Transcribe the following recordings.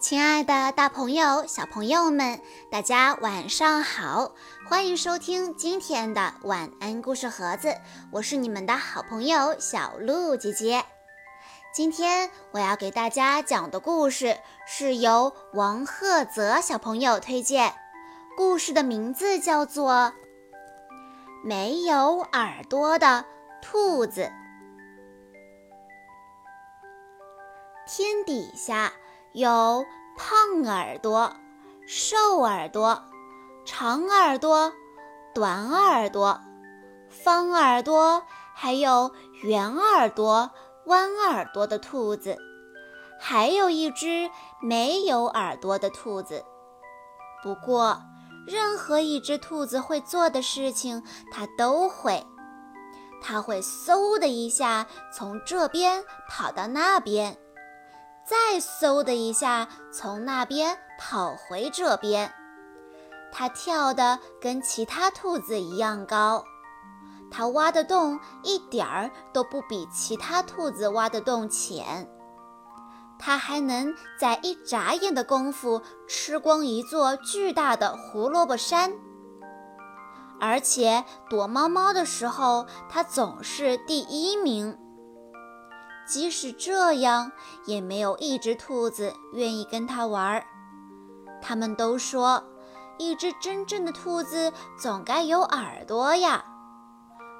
亲爱的，大朋友、小朋友们，大家晚上好！欢迎收听今天的晚安故事盒子，我是你们的好朋友小鹿姐姐。今天我要给大家讲的故事是由王赫泽小朋友推荐，故事的名字叫做《没有耳朵的兔子》。天底下。有胖耳朵、瘦耳朵、长耳朵、短耳朵、方耳朵，还有圆耳朵、弯耳朵的兔子，还有一只没有耳朵的兔子。不过，任何一只兔子会做的事情，它都会。它会嗖的一下从这边跑到那边。再嗖的一下，从那边跑回这边。它跳得跟其他兔子一样高，它挖的洞一点儿都不比其他兔子挖的洞浅。它还能在一眨眼的功夫吃光一座巨大的胡萝卜山，而且躲猫猫的时候，它总是第一名。即使这样，也没有一只兔子愿意跟它玩儿。他们都说，一只真正的兔子总该有耳朵呀。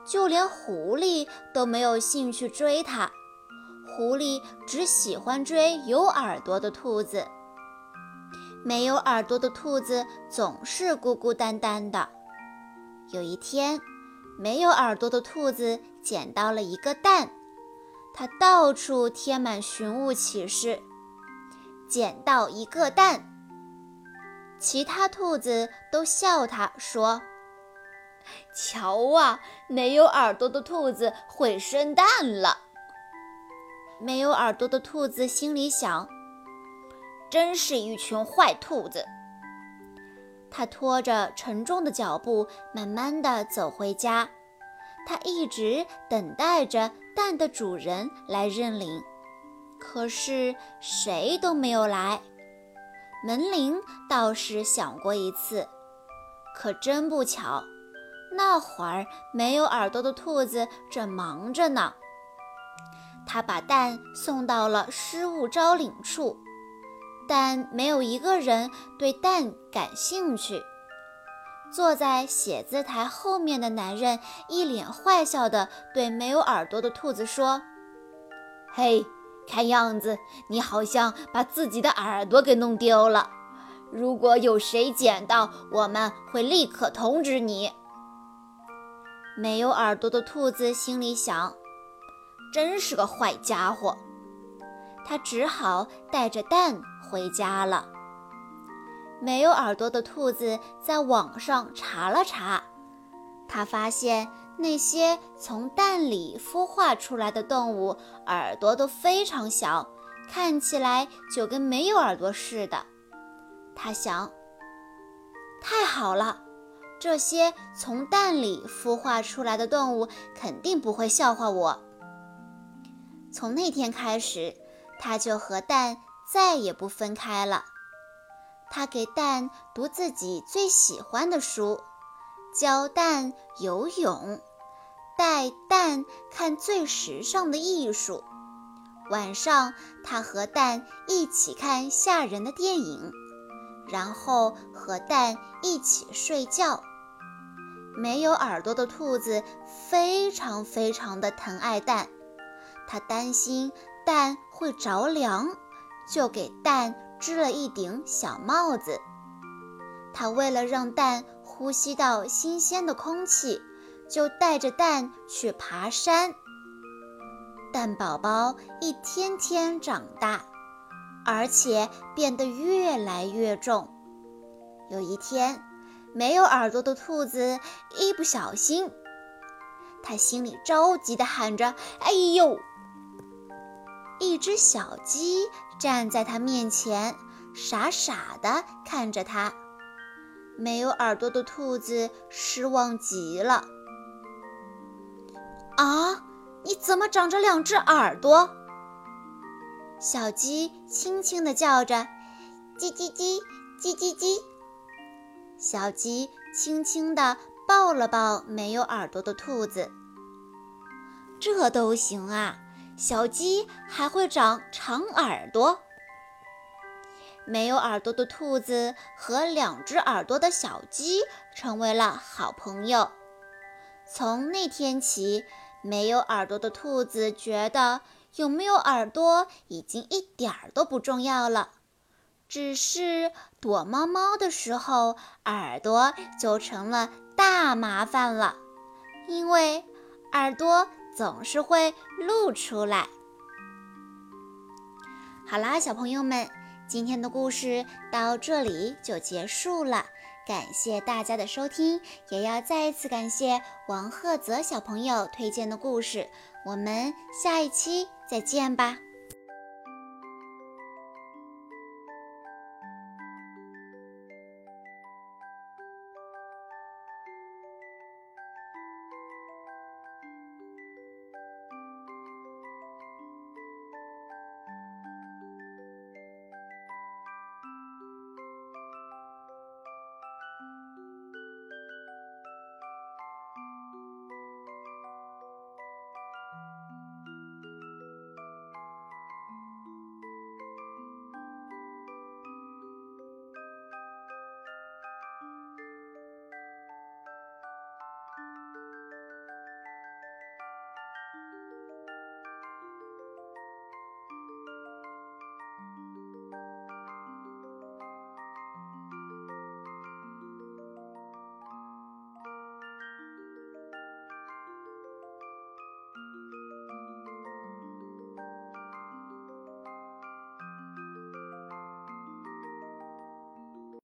就连狐狸都没有兴趣追它，狐狸只喜欢追有耳朵的兔子。没有耳朵的兔子总是孤孤单单的。有一天，没有耳朵的兔子捡到了一个蛋。它到处贴满寻物启事，捡到一个蛋。其他兔子都笑它，说：“瞧啊，没有耳朵的兔子会生蛋了。”没有耳朵的兔子心里想：“真是一群坏兔子。”它拖着沉重的脚步，慢慢地走回家。它一直等待着。蛋的主人来认领，可是谁都没有来。门铃倒是响过一次，可真不巧，那会儿没有耳朵的兔子正忙着呢。他把蛋送到了失物招领处，但没有一个人对蛋感兴趣。坐在写字台后面的男人一脸坏笑地对没有耳朵的兔子说：“嘿，看样子你好像把自己的耳朵给弄丢了。如果有谁捡到，我们会立刻通知你。”没有耳朵的兔子心里想：“真是个坏家伙。”他只好带着蛋回家了。没有耳朵的兔子在网上查了查，他发现那些从蛋里孵化出来的动物耳朵都非常小，看起来就跟没有耳朵似的。他想：太好了，这些从蛋里孵化出来的动物肯定不会笑话我。从那天开始，他就和蛋再也不分开了。他给蛋读自己最喜欢的书，教蛋游泳，带蛋看最时尚的艺术。晚上，他和蛋一起看吓人的电影，然后和蛋一起睡觉。没有耳朵的兔子非常非常的疼爱蛋，他担心蛋会着凉，就给蛋。织了一顶小帽子，他为了让蛋呼吸到新鲜的空气，就带着蛋去爬山。蛋宝宝一天天长大，而且变得越来越重。有一天，没有耳朵的兔子一不小心，他心里着急地喊着：“哎呦！”一只小鸡站在他面前，傻傻地看着他。没有耳朵的兔子失望极了。啊，你怎么长着两只耳朵？小鸡轻轻地叫着：“叽叽叽，叽叽叽。小鸡轻轻地抱了抱没有耳朵的兔子。这都行啊，小鸡还会长长耳朵。没有耳朵的兔子和两只耳朵的小鸡成为了好朋友。从那天起，没有耳朵的兔子觉得有没有耳朵已经一点儿都不重要了，只是躲猫猫的时候，耳朵就成了大麻烦了，因为耳朵总是会露出来。好啦，小朋友们。今天的故事到这里就结束了，感谢大家的收听，也要再一次感谢王赫泽小朋友推荐的故事。我们下一期再见吧。